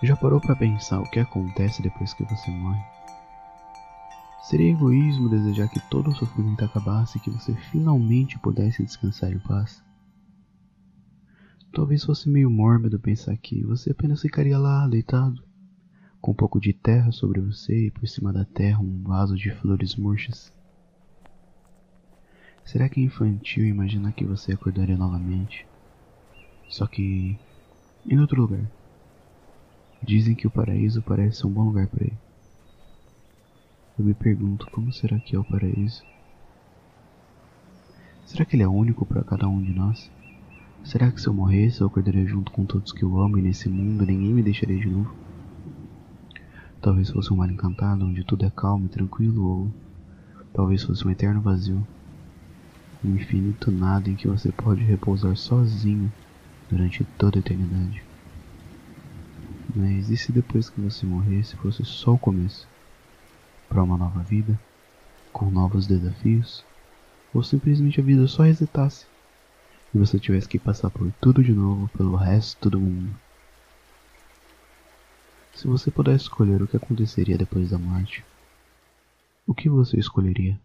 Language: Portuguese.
Já parou para pensar o que acontece depois que você morre? Seria egoísmo desejar que todo o sofrimento acabasse e que você finalmente pudesse descansar em paz? Talvez fosse meio mórbido pensar que você apenas ficaria lá deitado, com um pouco de terra sobre você e por cima da terra um vaso de flores murchas. Será que é infantil imaginar que você acordaria novamente? Só que em outro lugar. Dizem que o paraíso parece um bom lugar para ir. Eu me pergunto como será que é o paraíso? Será que ele é único para cada um de nós? Será que se eu morresse eu acordaria junto com todos que eu amo e nesse mundo ninguém me deixaria de novo? Talvez fosse um mar encantado onde tudo é calmo e tranquilo ou talvez fosse um eterno vazio. Um infinito nada em que você pode repousar sozinho durante toda a eternidade. Mas e se depois que você morresse fosse só o começo? Para uma nova vida? Com novos desafios? Ou simplesmente a vida só resetasse? E você tivesse que passar por tudo de novo pelo resto do mundo? Se você pudesse escolher o que aconteceria depois da morte, o que você escolheria?